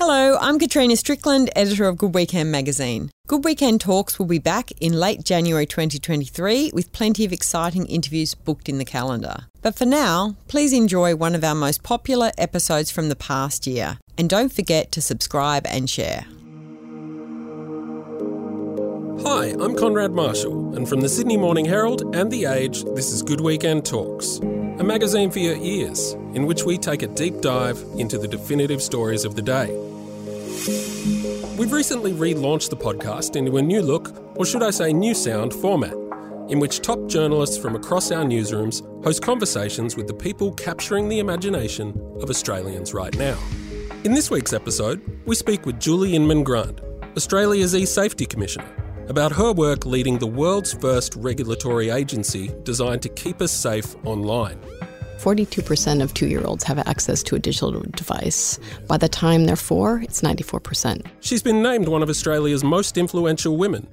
Hello, I'm Katrina Strickland, editor of Good Weekend magazine. Good Weekend Talks will be back in late January 2023 with plenty of exciting interviews booked in the calendar. But for now, please enjoy one of our most popular episodes from the past year. And don't forget to subscribe and share. Hi, I'm Konrad Marshall, and from the Sydney Morning Herald and The Age, this is Good Weekend Talks, a magazine for your ears, in which we take a deep dive into the definitive stories of the day. We've recently relaunched the podcast into a new look, or should I say new sound, format, in which top journalists from across our newsrooms host conversations with the people capturing the imagination of Australians right now. In this week's episode, we speak with Julie Inman Grant, Australia's e Safety Commissioner, about her work leading the world's first regulatory agency designed to keep us safe online. 42% of two year olds have access to a digital device. By the time they're four, it's 94%. She's been named one of Australia's most influential women,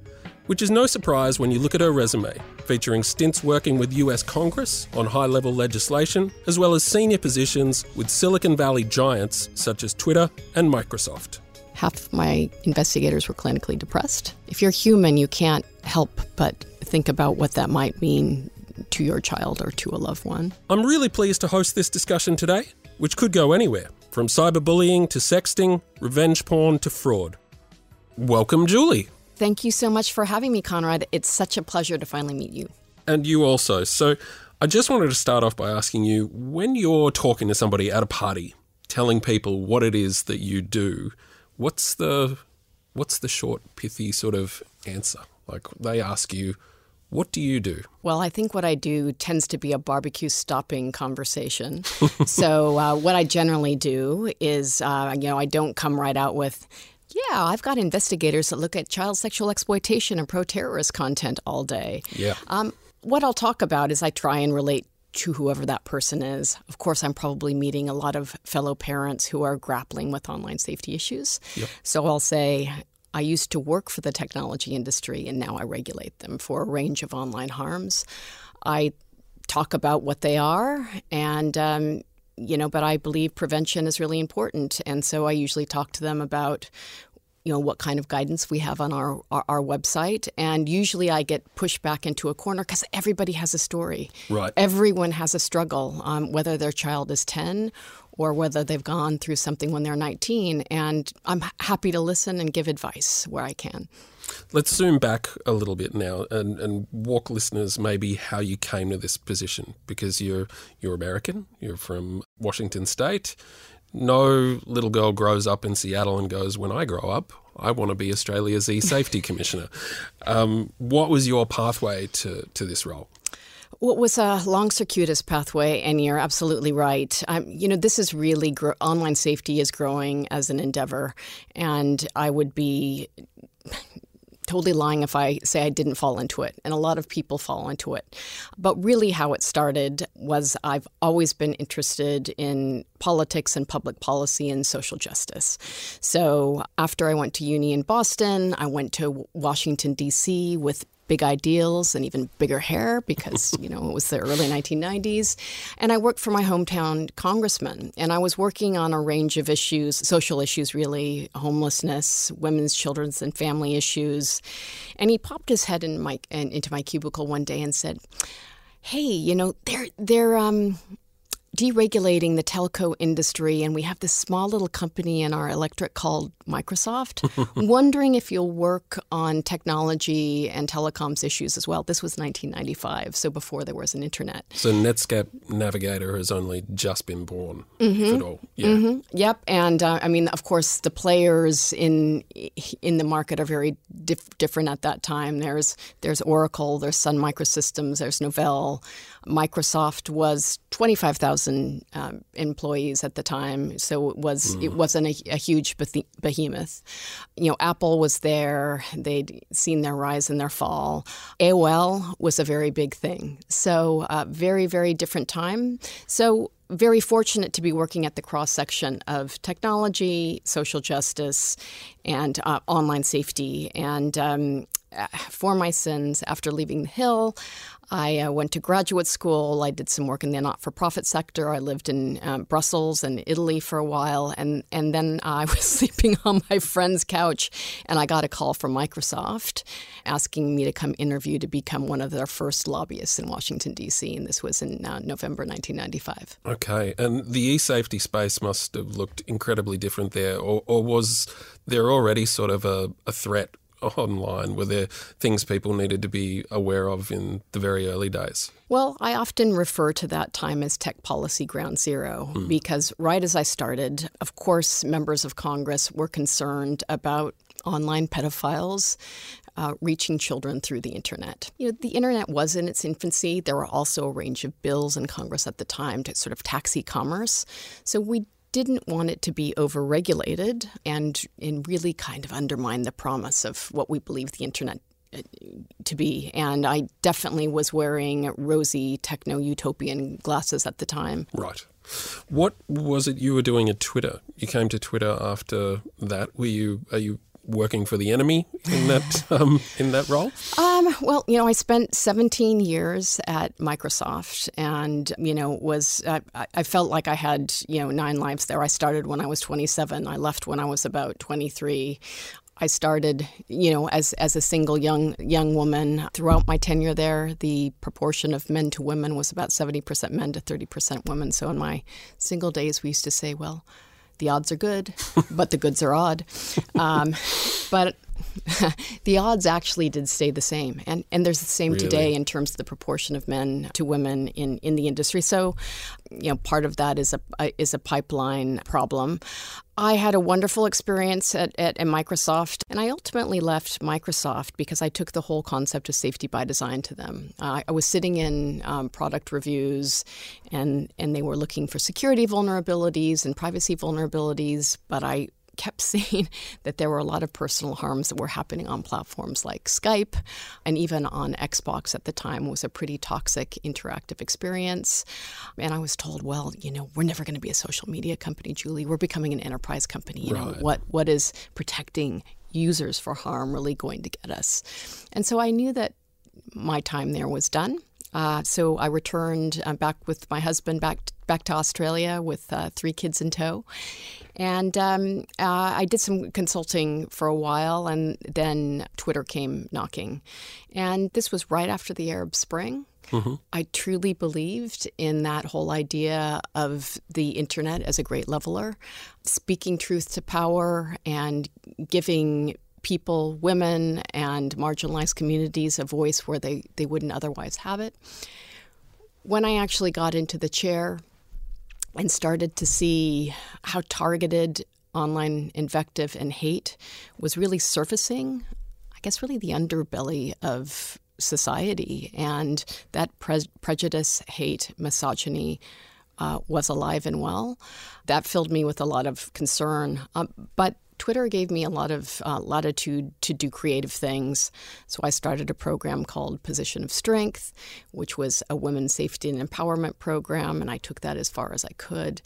which is no surprise when you look at her resume, featuring stints working with US Congress on high level legislation, as well as senior positions with Silicon Valley giants such as Twitter and Microsoft. Half my investigators were clinically depressed. If you're human, you can't help but think about what that might mean to your child or to a loved one. I'm really pleased to host this discussion today, which could go anywhere from cyberbullying to sexting, revenge porn to fraud. Welcome, Julie. Thank you so much for having me, Konrad. It's such a pleasure to finally meet you. And you also. So, I just wanted to start off by asking you when you're talking to somebody at a party, telling people what it is that you do, what's the what's the short pithy sort of answer? Like they ask you, what do you do? Well, I think what I do tends to be a barbecue stopping conversation. so, uh, what I generally do is, uh, you know, I don't come right out with, yeah, I've got investigators that look at child sexual exploitation and pro terrorist content all day. Yeah. Um, what I'll talk about is I try and relate to whoever that person is. Of course, I'm probably meeting a lot of fellow parents who are grappling with online safety issues. Yep. So I'll say, I used to work for the technology industry and now I regulate them for a range of online harms. I talk about what they are and um, you know but i believe prevention is really important and so i usually talk to them about you know what kind of guidance we have on our our, our website and usually i get pushed back into a corner because everybody has a story Right. everyone has a struggle um, whether their child is 10 or whether they've gone through something when they're 19 and i'm happy to listen and give advice where i can Let's zoom back a little bit now and, and walk listeners maybe how you came to this position because you're you're American, you're from Washington State. No little girl grows up in Seattle and goes, "When I grow up, I want to be Australia's e-safety commissioner." Um, what was your pathway to to this role? What was a long, circuitous pathway, and you're absolutely right. Um, you know, this is really gro- online safety is growing as an endeavor, and I would be totally lying if I say I didn't fall into it. And a lot of people fall into it. But really, how it started was I've always been interested in politics and public policy and social justice. So after I went to uni in Boston, I went to Washington, D.C. with big ideals and even bigger hair because you know it was the early 1990s and i worked for my hometown congressman and i was working on a range of issues social issues really homelessness women's children's and family issues. And he popped his head in my in, into my cubicle one day and said hey you know they're they're um deregulating the telco industry, and we have this small little company in our electorate called Microsoft. Wondering if you'll work on technology and telecoms issues as well. This was 1995, so before there was an internet. So Netscape Navigator has only just been born, if at all. Yeah. Mhm. Yep, and uh, I mean, of course, the players in in the market are very dif- different at that time. There's there's Oracle, there's Sun Microsystems, there's Novell. Microsoft was 25,000 um, employees at the time, so it was it wasn't a, a huge behemoth. You know, Apple was there; they'd seen their rise and their fall. AOL was a very big thing, so uh, very very different time. So very fortunate to be working at the cross section of technology, social justice, and uh, online safety. And um, for my sins after leaving the Hill. I uh, went to graduate school. I did some work in the not-for-profit sector. I lived in um, Brussels and Italy for a while, and and then I was sleeping on my friend's couch, and I got a call from Microsoft asking me to come interview to become one of their first lobbyists in Washington D.C. And this was in uh, November 1995. Okay, and the e-safety space must have looked incredibly different there, or, or was there already sort of a, a threat online? Were there things people needed to be aware of in the very early days? Well, I often refer to that time as tech policy ground zero mm. because right as I started, of course, members of Congress were concerned about online pedophiles. Uh, reaching children through the internet. You know, the internet was in its infancy. There were also a range of bills in Congress at the time to sort of tax e-commerce. So we didn't want it to be overregulated and, and really kind of undermine the promise of what we believe the internet uh, to be. And I definitely was wearing rosy techno utopian glasses at the time. Right. What was it you were doing at Twitter? You came to Twitter after that. Were you are you working for the enemy in that um, in that role? Um, well, you know, I spent 17 years at Microsoft, and you know, was uh, I felt like I had you know nine lives there. I started when I was 27. I left when I was about 23. I started, you know, as as a single young young woman. Throughout my tenure there, the proportion of men to women was about 70% men to 30% women. So in my single days, we used to say, well, the odds are good, but the goods are odd. Um, but the odds actually did stay the same, and and there's the same really? today in terms of the proportion of men to women in in the industry. So, you know, part of that is a is a pipeline problem. I had a wonderful experience at, at, at, Microsoft, and I ultimately left Microsoft because I took the whole concept of safety by design to them. Uh, I was sitting in um, product reviews, and and they were looking for security vulnerabilities and privacy vulnerabilities, but I kept seeing that there were a lot of personal harms that were happening on platforms like Skype and even on Xbox at the time was a pretty toxic interactive experience. And I was told, well, you know, we're never going to be a social media company, Julie. We're becoming an enterprise company. You right. know, what what is protecting users for harm really going to get us? And so I knew that my time there was done. Uh, so I returned uh, back with my husband back back to Australia with uh, three kids in tow, and um, uh, I did some consulting for a while, and then Twitter came knocking, and this was right after the Arab Spring. Mm-hmm. I truly believed in that whole idea of the internet as a great leveler, speaking truth to power and giving people, women, and marginalized communities a voice where they, they wouldn't otherwise have it. When I actually got into the chair and started to see how targeted online invective and hate was really surfacing, I guess, really the underbelly of society. And that pre- prejudice, hate, misogyny uh, was alive and well. That filled me with a lot of concern. Um, but Twitter gave me a lot of uh, latitude to do creative things. So I started a program called Position of Strength, which was a women's safety and empowerment program, and I took that as far as I could.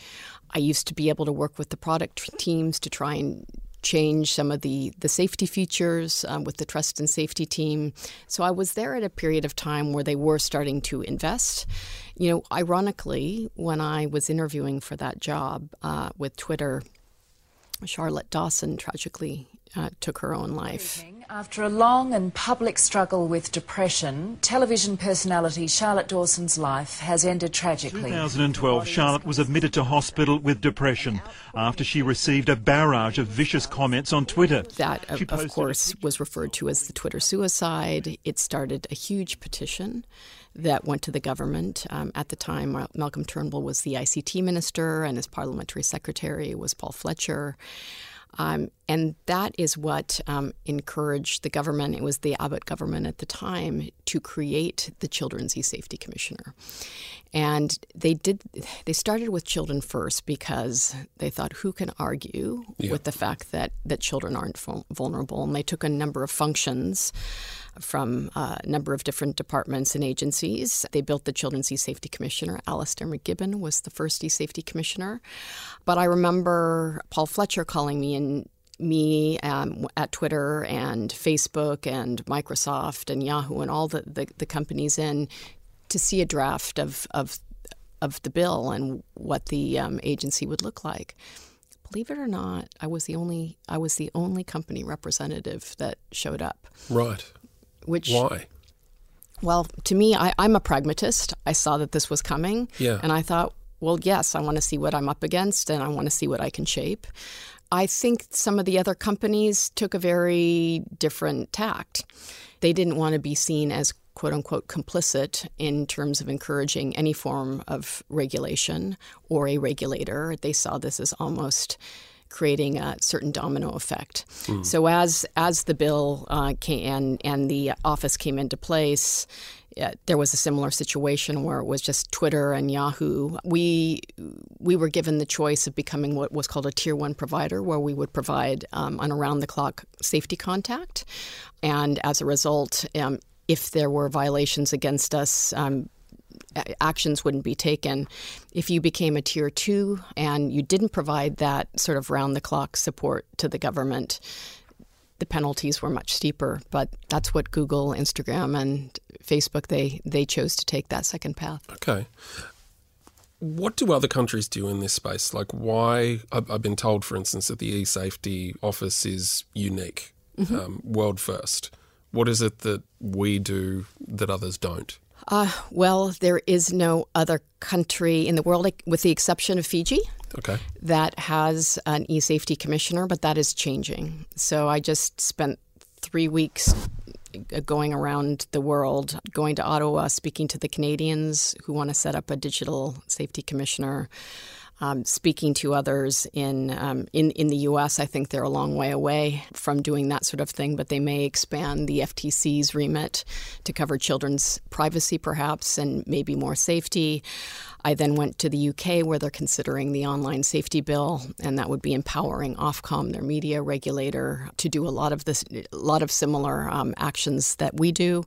I used to be able to work with the product teams to try and change some of the, the safety features um, with the trust and safety team. So I was there at a period of time where they were starting to invest. You know, ironically, when I was interviewing for that job uh, with Twitter, Charlotte Dawson tragically uh, took her own life. After a long and public struggle with depression, television personality Charlotte Dawson's life has ended tragically. 2012, Charlotte was admitted to hospital with depression after she received a barrage of vicious comments on Twitter. That, of, of course, was referred to as the Twitter suicide. It started a huge petition that went to the government. Um, at the time, Malcolm Turnbull was the ICT minister, and his parliamentary secretary was Paul Fletcher. Um, and that is what um, encouraged the government, it was the Abbott government at the time, to create the Children's E-Safety Commissioner. And they did. They started with children first because they thought, who can argue yeah. with the fact that that children aren't vulnerable? And they took a number of functions from a number of different departments and agencies. They built the Children's E-Safety Commissioner. Alastair MacGibbon was the first E-Safety Commissioner. But I remember Paul Fletcher calling me and me um, at Twitter and Facebook and Microsoft and Yahoo and all the, the, the companies in to see a draft of, of, of the bill and what the um, agency would look like. Believe it or not, I was the only I was the only company representative that showed up. Right. Which Why? Well, to me, I, I'm a pragmatist. I saw that this was coming, Yeah. and I thought, well, yes, I want to see what I'm up against, and I want to see what I can shape. I think some of the other companies took a very different tact. They didn't want to be seen as quote unquote complicit in terms of encouraging any form of regulation or a regulator. They saw this as almost creating a certain domino effect. So as as the bill uh, came and and the office came into place, uh, there was a similar situation where it was just Twitter and Yahoo. We we were given the choice of becoming what was called a tier one provider, where we would provide um, an around the clock safety contact, and as a result. Um, if there were violations against us, um, actions wouldn't be taken. If you became a tier two and you didn't provide that sort of round the clock support to the government, the penalties were much steeper. But that's what Google, Instagram, and Facebook they they chose to take that second path. Okay. What do other countries do in this space? Like, why? I've, been told, for instance, that the e-safety office is unique, um, world first. What is it that we do that others don't? Uh, well, there is no other country in the world, with the exception of Fiji, Okay. that has an e-safety commissioner, but that is changing. So I just spent three weeks uh, going around the world, going to Ottawa, speaking to the Canadians who want to set up a digital safety commissioner. Um, speaking to others in, um, in in the U.S., I think they're a long way away from doing that sort of thing, but they may expand the FTC's remit to cover children's privacy, perhaps, and maybe more safety. I then went to the UK where they're considering the online safety bill, and that would be empowering Ofcom, their media regulator, to do a lot of this, a lot of similar um, actions that we do.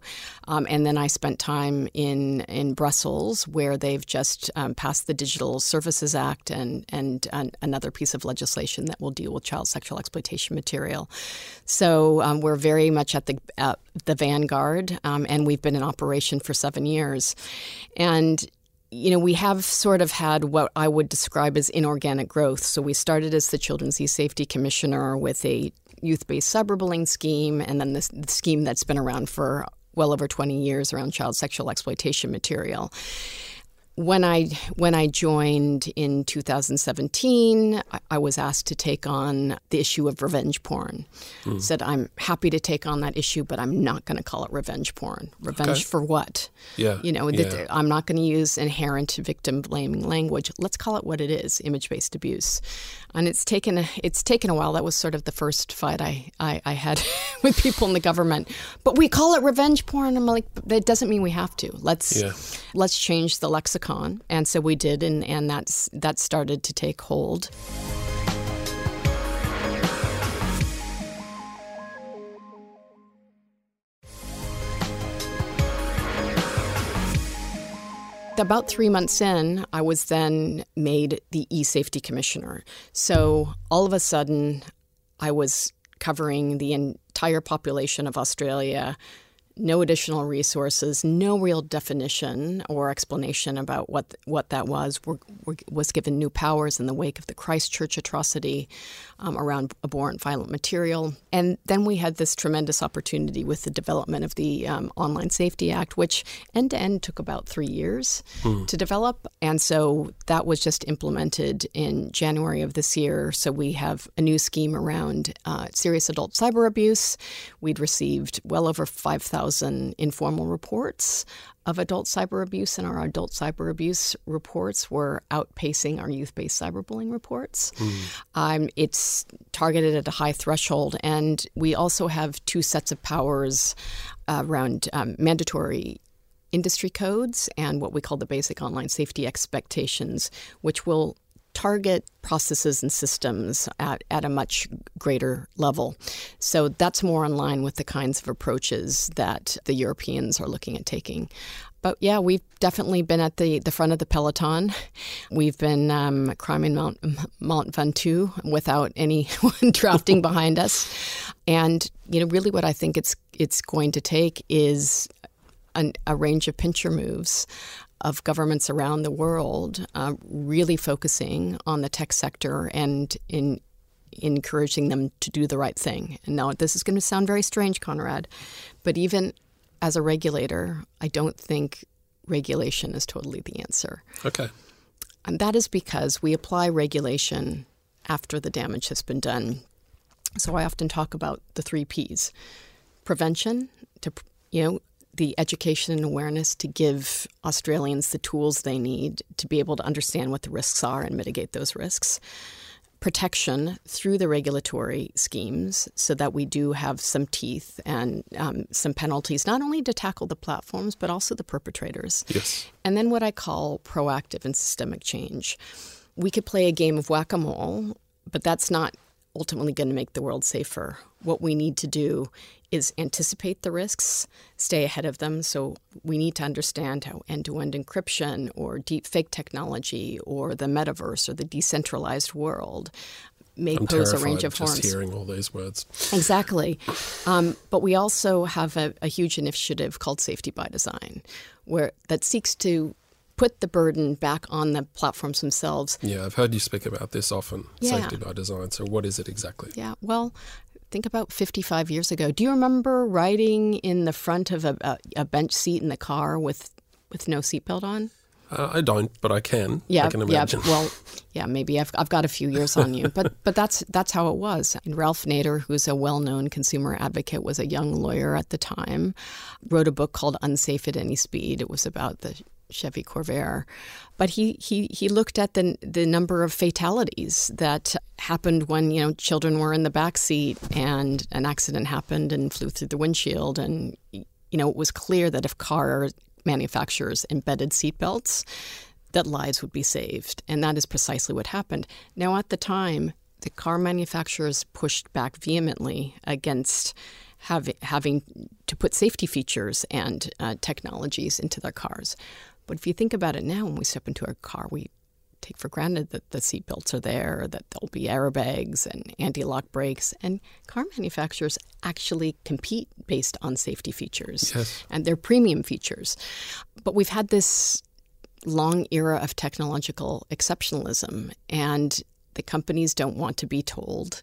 Um, and then I spent time in in Brussels where they've just um, passed the Digital Services Act and and an, another piece of legislation that will deal with child sexual exploitation material. So um, we're very much at the at the vanguard, um, and we've been in operation for seven years, and you know, we have sort of had what I would describe as inorganic growth. So we started as the Children's E-Safety Commissioner with a youth-based cyberbullying scheme, and then this the scheme that's been around for well over 20 years around child sexual exploitation material. When I when I joined in 2017, I, I was asked to take on the issue of revenge porn. Hmm. Said I'm happy to take on that issue, but I'm not going to call it revenge porn. Revenge Okay. for what? Yeah. You know, Yeah. I'm not going to use inherent victim blaming language. Let's call it what it is: image based abuse. And it's taken a, it's taken a while. That was sort of the first fight I I, I had with people in the government. But we call it revenge porn. I'm like, that doesn't mean we have to. Let's Yeah. let's change the lexicon. And so we did, and and that's that started to take hold. About three months in, I was then made the e safety commissioner. So all of a sudden, I was covering the entire population of Australia, no additional resources, no real definition or explanation about what what that was. We're, we're, was given new powers in the wake of the Christchurch atrocity um, around abhorrent violent material, and then we had this tremendous opportunity with the development of the um, Online Safety Act, which end to end took about three years to develop, and so that was just implemented in January of this year. So we have a new scheme around uh, serious adult cyber abuse. We'd received well over 5,000 informal reports of adult cyber abuse, and our adult cyber abuse reports were outpacing our youth based cyberbullying reports. Um, it's targeted at a high threshold, and we also have two sets of powers uh, around um, mandatory industry codes and what we call the basic online safety expectations, which will target processes and systems at, at a much greater level. So that's more in line with the kinds of approaches that the Europeans are looking at taking. But yeah, we've definitely been at the, the front of the peloton. We've been um, climbing Mount, Mount Ventoux without anyone drafting behind us. And, you know, really what I think it's, it's going to take is an, a range of pincher moves of governments around the world uh, really focusing on the tech sector and in encouraging them to do the right thing. And now this is going to sound very strange, Konrad, but even as a regulator, I don't think regulation is totally the answer. Okay. And that is because we apply regulation after the damage has been done. So I often talk about the three P's prevention, to, you know, the education and awareness to give Australians the tools they need to be able to understand what the risks are and mitigate those risks. Protection through the regulatory schemes so that we do have some teeth and um, some penalties, not only to tackle the platforms, but also the perpetrators. Yes. And then what I call proactive and systemic change. We could play a game of whack a mole, but that's not ultimately going to make the world safer. What we need to do is anticipate the risks, stay ahead of them. So we need to understand how end to end encryption or deep fake technology or the metaverse or the decentralized world may I'm pose a range of just harms. hearing all these words. Exactly. Um, but we also have a, a huge initiative called Safety by Design, where that seeks to put the burden back on the platforms themselves. Yeah, I've heard you speak about this often, Yeah. safety by design. So, what is it exactly? Yeah, well, think about 55 years ago. Do you remember riding in the front of a, a, a bench seat in the car with with no seatbelt on? Uh, I don't, but I can. Yeah, I can imagine. yeah. Well, yeah, maybe I've, I've got a few years on you, but but that's that's how it was. And Ralph Nader, who's a well-known consumer advocate, was a young lawyer at the time. Wrote a book called "Unsafe at Any Speed." It was about the Chevy Corvair, but he he he looked at the the number of fatalities that happened when you know children were in the back seat and an accident happened and flew through the windshield, and you know it was clear that if car manufacturers embedded seatbelts, that lives would be saved. And that is precisely what happened. Now, at the time, the car manufacturers pushed back vehemently against having, to put safety features and uh, technologies into their cars. But if you think about it now, when we step into a car, we take for granted that the seatbelts are there, that there'll be airbags and anti lock brakes. And car manufacturers actually compete based on safety features Yes. and their premium features. But we've had this long era of technological exceptionalism, and the companies don't want to be told.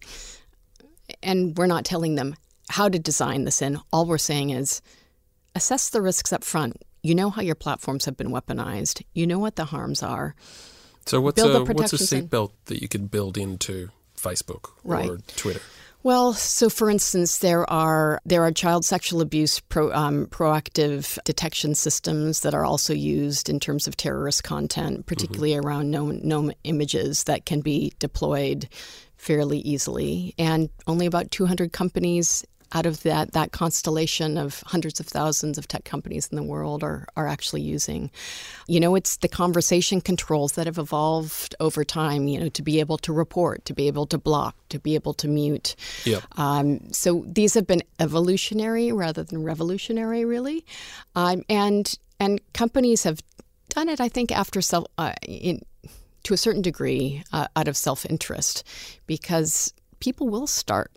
And we're not telling them how to design this in. All we're saying is assess the risks up front. You know how your platforms have been weaponized, you know what the harms are. So, what's Build a what's a seatbelt that you could build into Facebook or Twitter? Well, so for instance, there are there are child sexual abuse pro, um, proactive detection systems that are also used in terms of terrorist content, particularly around known known images that can be deployed fairly easily. And only about 200 companies out of that that constellation of hundreds of thousands of tech companies in the world are are actually using. You know, it's the conversation controls that have evolved over time. You know, to be able to report, to be able to block, to be able to mute. Yep. Um, so these have been evolutionary rather than revolutionary, really, um, and and companies have done it. I think after self, uh, in, to a certain degree, uh, out of self interest, because people will start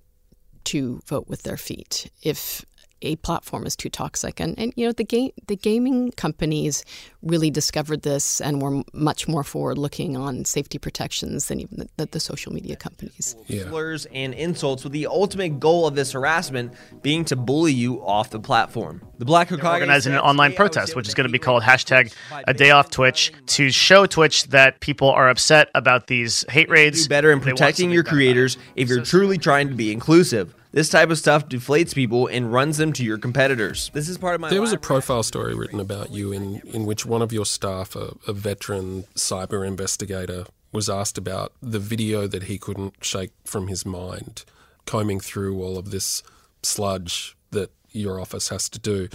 to vote with their feet. If a platform is too toxic. And, and you know, the game the gaming companies really discovered this and were much more forward looking on safety protections than even the, the, the social media companies. Yeah. slurs and insults, with the ultimate goal of this harassment being to bully you off the platform. The Black Hokage organizing an online "Today I was protest, which is going to be called my hashtag a day off Twitch to show Twitch that people are upset about these hate raids. do better in protecting your something done about creators if you're truly trying to be inclusive. This type of stuff deflates people and runs them to your competitors. This is part of my. There was a profile story written about you in, in which one of your staff, a, a veteran cyber investigator, was asked about the video that he couldn't shake from his mind, combing through all of this sludge that your office has to do.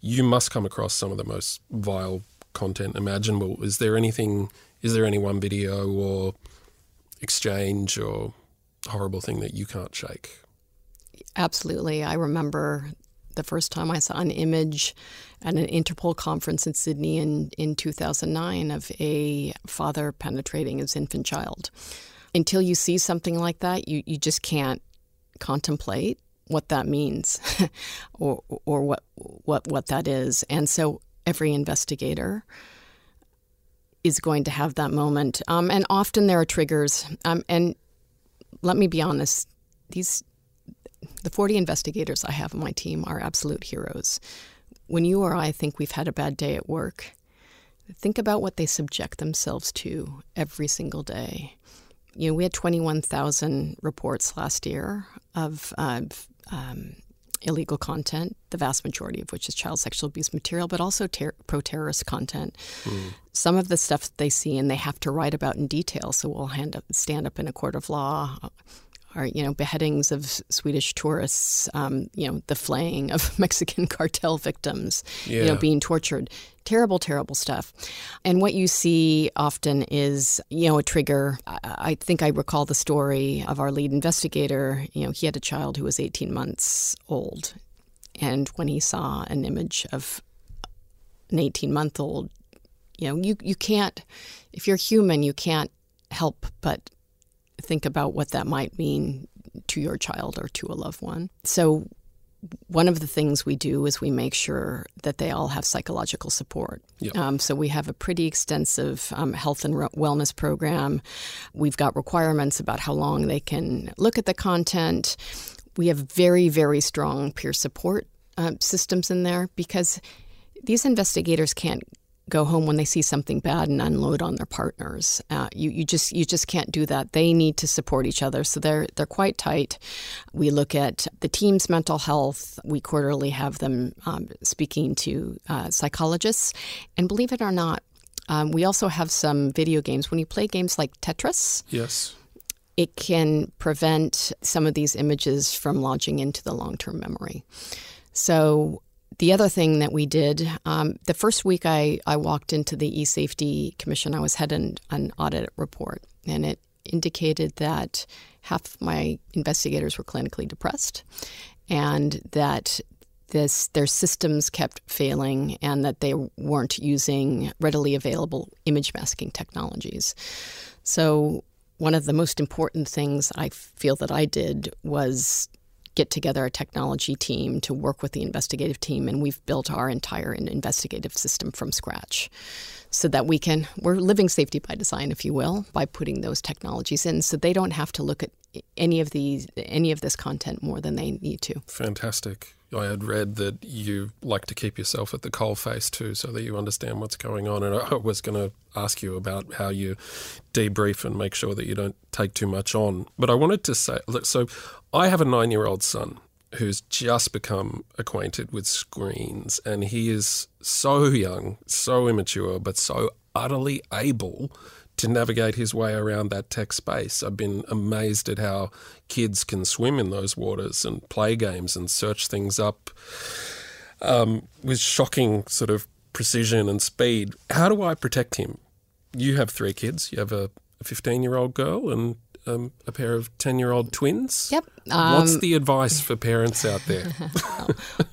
You must come across some of the most vile content imaginable. Is there anything? Is there any one video or exchange or horrible thing that you can't shake? Absolutely. I remember the first time I saw an image at an Interpol conference in Sydney in, in 2009 of a father penetrating his infant child. Until you see something like that, you, you just can't contemplate what that means or, or what, what, what that is. And so every investigator is going to have that moment. Um, and often there are triggers. Um, and let me be honest, these the 40 investigators I have on my team are absolute heroes. When you or I think we've had a bad day at work, think about what they subject themselves to every single day. You know, we had 21,000 reports last year of uh, um, illegal content, the vast majority of which is child sexual abuse material, but also ter- pro terrorist content. Mm. Some of the stuff they see and they have to write about in detail. So we'll up, stand up in a court of law are you know beheadings of Swedish tourists, um, you know the flaying of Mexican cartel victims, yeah. you know being tortured, terrible, terrible stuff. And what you see often is you know a trigger. I, I think I recall the story of our lead investigator. You know he had a child who was 18 months old, and when he saw an image of an 18 month old, you know you you can't if you're human you can't help but think about what that might mean to your child or to a loved one. So, one of the things we do is we make sure that they all have psychological support. Yep. Um, so we have a pretty extensive um, health and wellness program. We've got requirements about how long they can look at the content. We have very, very strong peer support uh, systems in there because these investigators can't go home when they see something bad and unload on their partners. Uh, you, you just you just can't do that. They need to support each other, so they're they're quite tight. We look at the team's mental health. We quarterly have them um, speaking to uh, psychologists, and believe it or not, um, we also have some video games. When you play games like Tetris, yes. It can prevent some of these images from lodging into the long term memory. So the other thing that we did, um, the first week I, I walked into the eSafety Commission, I was heading an audit report, and it indicated that half my investigators were clinically depressed, and that this their systems kept failing, and that they weren't using readily available image masking technologies. So one of the most important things I feel that I did was get together a technology team to work with the investigative team, and we've built our entire investigative system from scratch so that we can, we're living safety by design, if you will, by putting those technologies in so they don't have to look at any of these any of this content more than they need to. Fantastic. I had read that you like to keep yourself at the coal face too, so that you understand what's going on. And I was going to ask you about how you debrief and make sure that you don't take too much on. But I wanted to say, look, so I have a nine year old son who's just become acquainted with screens, and he is so young, so immature, but so utterly able to navigate his way around that tech space. I've been amazed at how kids can swim in those waters and play games and search things up um, with shocking sort of precision and speed. How do I protect him? You have three kids. You have a 15 year old girl and um, a pair of 10 year old twins. Yep. Um, What's the advice for parents out there? well,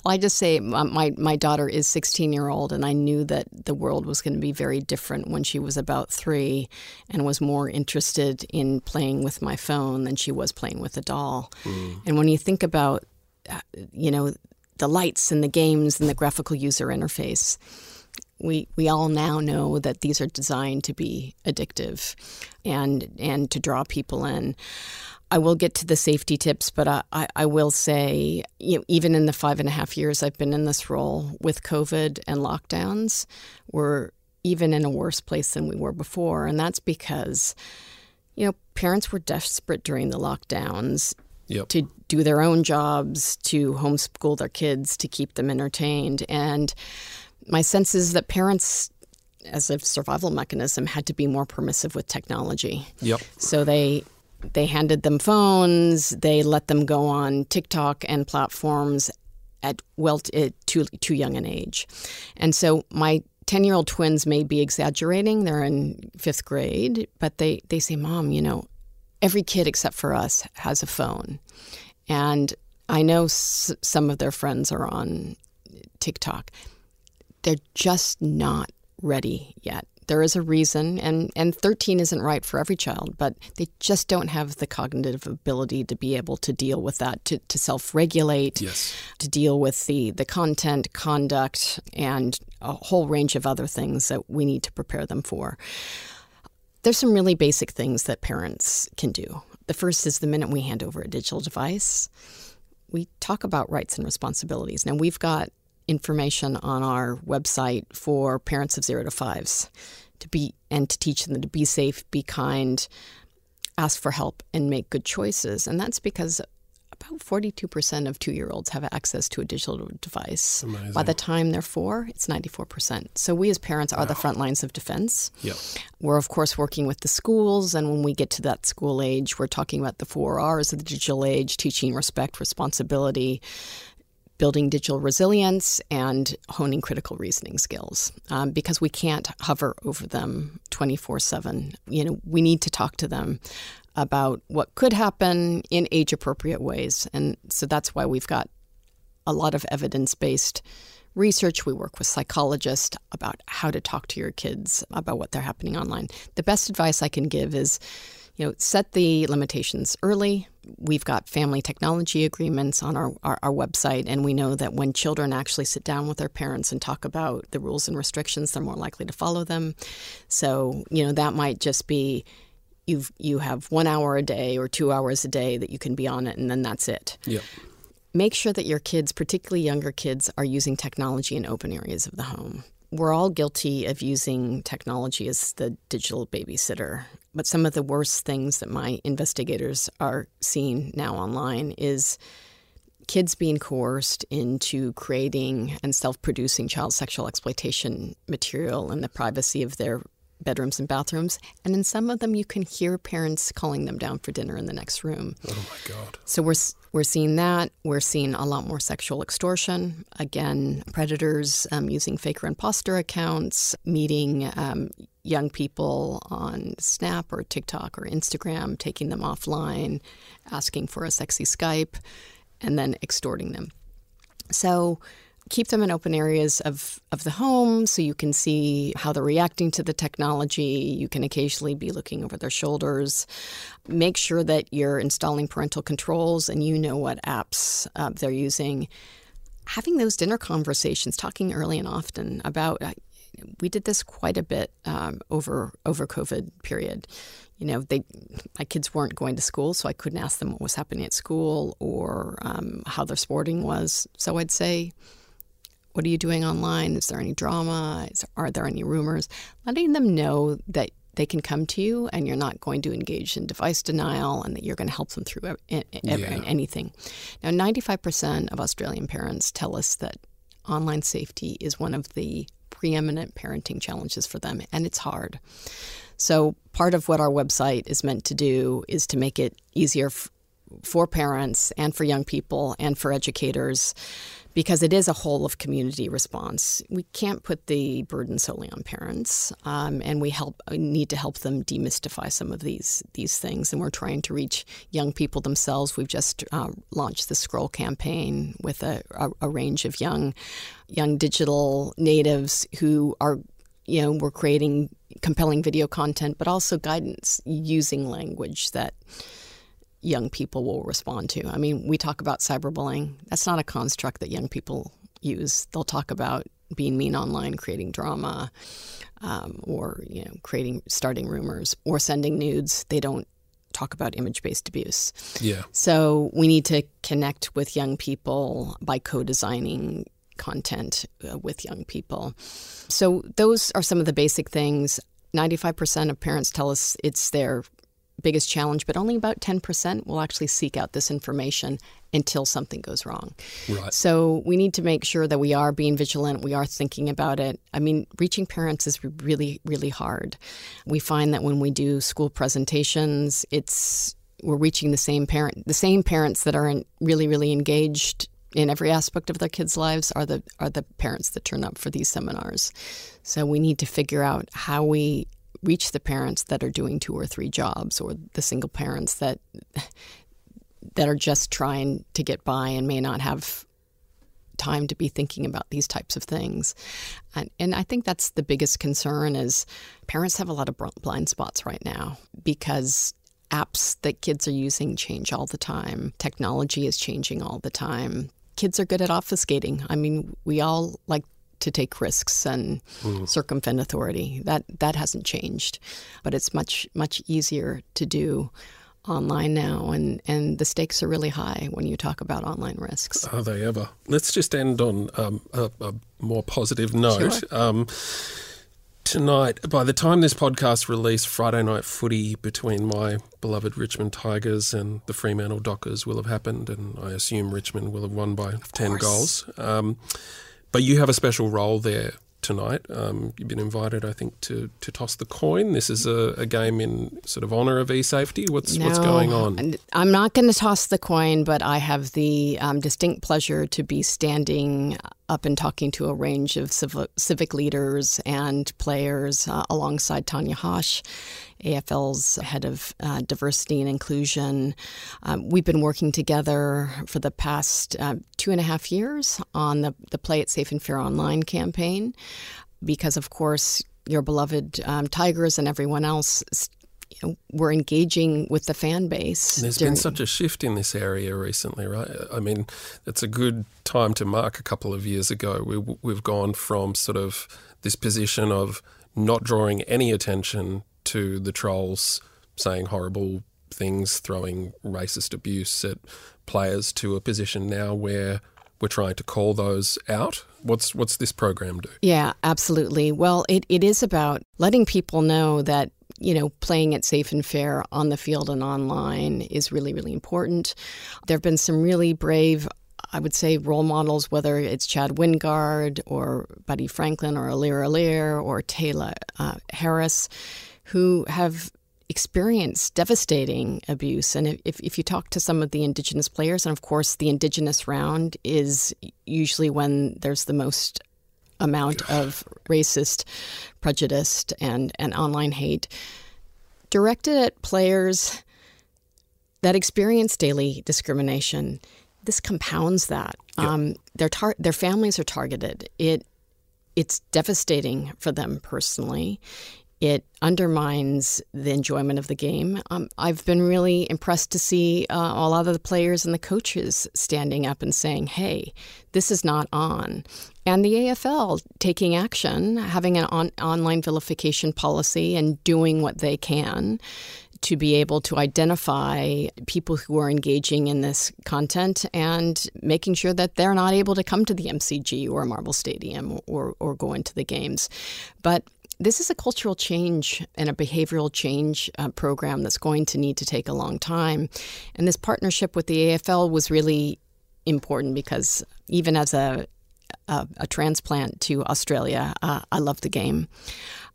I just say my, my daughter is 16 year old, and I knew that the world was going to be very different when she was about three and was more interested in playing with my phone than she was playing with a doll. Mm. And when you think about, uh, you know, the lights and the games and the graphical user interface, we we all now know that these are designed to be addictive and and to draw people in. I will get to the safety tips, but I, I, I, will say, you know, even in the five and a half years I've been in this role with COVID and lockdowns, we're even in a worse place than we were before. And that's because, you know, parents were desperate during the lockdowns yep. to do their own jobs, to homeschool their kids, to keep them entertained. And my sense is that parents as a survival mechanism had to be more permissive with technology. Yep. So they they handed them phones, they let them go on TikTok and platforms at well t- too too young an age. And so my 10-year-old twins may be exaggerating. They're in 5th grade, but they they say, "Mom, you know, every kid except for us has a phone. And I know s- some of their friends are on TikTok. They're just not ready yet. There is a reason, and, and 13 isn't right for every child, but they just don't have the cognitive ability to be able to deal with that, to, to self regulate, Yes. to deal with the, the content, conduct, and a whole range of other things that we need to prepare them for. There's some really basic things that parents can do. The first is the minute we hand over a digital device, we talk about rights and responsibilities. Now, we've got information on our website for parents of zero to fives to be and to teach them to be safe, be kind, ask for help, and make good choices. And that's because about 42% of two year olds have access to a digital device. Amazing. By the time they're four, it's 94%. So we as parents are the front lines of defense. Yep. We're, of course, working with the schools. And when we get to that school age, we're talking about the four R's of the digital age teaching respect, responsibility, building digital resilience, and honing critical reasoning skills. Um, because we can't hover over them 24 7. You know, we need to talk to them about what could happen in age appropriate ways. And so that's why we've got a lot of evidence based research. We work with psychologists about how to talk to your kids about what they're happening online. The best advice I can give is, you know, set the limitations early. We've got family technology agreements on our, our, our website, and we know that when children actually sit down with their parents and talk about the rules and restrictions, they're more likely to follow them. So, you know, that might just be you've you have one hour a day or two hours a day that you can be on it, and then that's it Yep. make sure that your kids, particularly younger kids, are using technology in open areas of the home. We're all guilty of using technology as the digital babysitter. But some of the worst things that my investigators are seeing now online is kids being coerced into creating and self producing child sexual exploitation material in the privacy of their bedrooms and bathrooms. And in some of them, you can hear parents calling them down for dinner in the next room. Oh my God. So we're we're seeing that. We're seeing a lot more sexual extortion. Again, predators um, using fake or imposter accounts, meeting um, young people on Snap or TikTok or Instagram, taking them offline, asking for a sexy Skype, and then extorting them. So keep them in open areas of, of the home so you can see how they're reacting to the technology. You can occasionally be looking over their shoulders. Make sure that you're installing parental controls and you know what apps uh, they're using. Having those dinner conversations, talking early and often about. Uh, we did this quite a bit um, over over COVID period. You know, they my kids weren't going to school, so I couldn't ask them what was happening at school or um, how their sporting was. So I'd say, what are you doing online? Is there any drama? Is, are there any rumors? Letting them know that they can come to you and you're not going to engage in device denial and that you're going to help them through ev- Yeah. anything. Now, 95% of Australian parents tell us that online safety is one of the preeminent parenting challenges for them, and it's hard. So, part of what our website is meant to do is to make it easier f- for parents and for young people and for educators because it is a whole of community response. We can't put the burden solely on parents, um, and we help need to help them demystify some of these these things. And we're trying to reach young people themselves. We've just uh, launched the Scroll campaign with a, a, a range of young young digital natives who are you know we're creating compelling video content, but also guidance using language that young people will respond to. I mean, we talk about cyberbullying. That's not a construct that young people use. They'll talk about being mean online, creating drama, um, or you know, creating, starting rumors, or sending nudes. They don't talk about image-based abuse. Yeah. So we need to connect with young people by co-designing content uh, with young people. So those are some of the basic things. 95% of parents tell us it's their biggest challenge, but only about 10% will actually seek out this information until something goes wrong. Right. So we need to make sure that we are being vigilant, we are thinking about it. I mean, reaching parents is really, really hard. We find that when we do school presentations, it's we're reaching the same parent, the same parents that are in, really, really engaged in every aspect of their kids' lives are the are the parents that turn up for these seminars. So we need to figure out how we reach the parents that are doing two or three jobs or the single parents that that are just trying to get by and may not have time to be thinking about these types of things. And, and I think that's the biggest concern is parents have a lot of blind spots right now because apps that kids are using change all the time. Technology is changing all the time. Kids are good at obfuscating. I mean, we all like to take risks and mm. circumvent authority. That that hasn't changed, but it's much much easier to do online now, and, and the stakes are really high when you talk about online risks. Are they ever? Let's just end on um, a, a, more positive note. Sure. Um, tonight, by the time this podcast released, Friday night footy between my beloved Richmond Tigers and the Fremantle Dockers will have happened, and I assume Richmond will have won by 10 goals. Um, but you have a special role there tonight. Um, you've been invited, I think, to, to toss the coin. This is a, a game in sort of honour of eSafety. What's no, what's going on? I'm not going to toss the coin, but I have the um, distinct pleasure to be standing up and talking to a range of civ- civic leaders and players uh, alongside Tanya Hosch, AFL's head of uh, diversity and inclusion. Um, we've been working together for the past uh, two and a half years on the, the Play It Safe and Fair Online campaign because, of course, your beloved um, Tigers and everyone else we're engaging with the fan base. There's during... been such a shift in this area recently, right? I mean, it's a good time to mark a couple of years ago. We, we've gone from sort of this position of not drawing any attention to the trolls saying horrible things, throwing racist abuse at players, to a position now where we're trying to call those out. What's what's this program do? Yeah, absolutely. Well, it, it is about letting people know that you know, playing it safe and fair on the field and online is really, really important. There have been some really brave I would say role models, whether it's Chad Wingard or Buddy Franklin or Aliir Aliir or Tayla uh, Harris, who have experienced devastating abuse. And if, if you talk to some of the Indigenous players, and of course, the Indigenous round is usually when there's the most amount of racist, prejudiced, and, and online hate directed at players that experience daily discrimination. This compounds that. Yep. Um, their tar- their families are targeted. It it's devastating for them personally. It undermines the enjoyment of the game. Um, I've been really impressed to see uh, a lot of the players and the coaches standing up and saying, hey, this is not on. And the AFL taking action, having an on- online vilification policy and doing what they can to be able to identify people who are engaging in this content and making sure that they're not able to come to the MCG or Marvel Stadium or, or go into the games. But this is a cultural change and a behavioral change uh, program that's going to need to take a long time. And this partnership with the AFL was really important because even as a a, a transplant to Australia, uh, I love the game,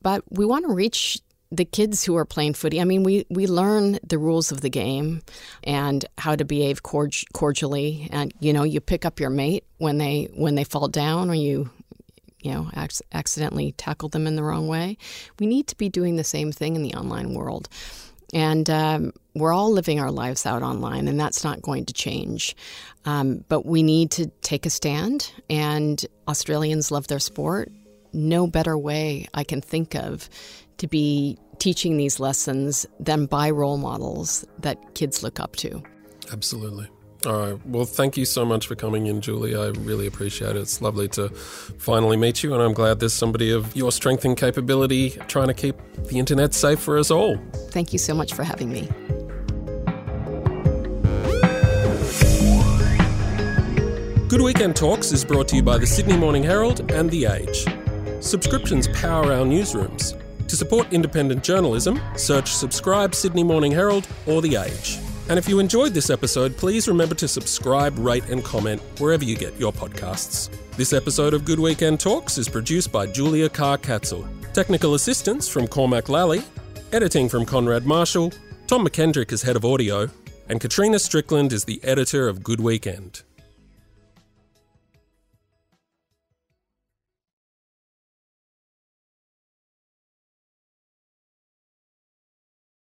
but we want to reach the kids who are playing footy. I mean, we, we learn the rules of the game and how to behave cordially. And you know, you pick up your mate when they when they fall down, or you you know, ac- accidentally tackle them in the wrong way. We need to be doing the same thing in the online world. And um, we're all living our lives out online, and that's not going to change. Um, but we need to take a stand, and Australians love their sport. No better way I can think of to be teaching these lessons than by role models that kids look up to. Absolutely. All right. Well, thank you so much for coming in, Julie. I really appreciate it. It's lovely to finally meet you, and I'm glad there's somebody of your strength and capability trying to keep the internet safe for us all. Thank you so much for having me. Good Weekend Talks is brought to you by the Sydney Morning Herald and The Age. Subscriptions power our newsrooms. To support independent journalism, search Subscribe Sydney Morning Herald or The Age. And if you enjoyed this episode, please remember to subscribe, rate, and comment wherever you get your podcasts. This episode of Good Weekend Talks is produced by Julia Carr Catzel. Technical assistance from Cormac Lally, editing from Konrad Marshall, Tom McKendrick is head of audio, and Katrina Strickland is the editor of Good Weekend.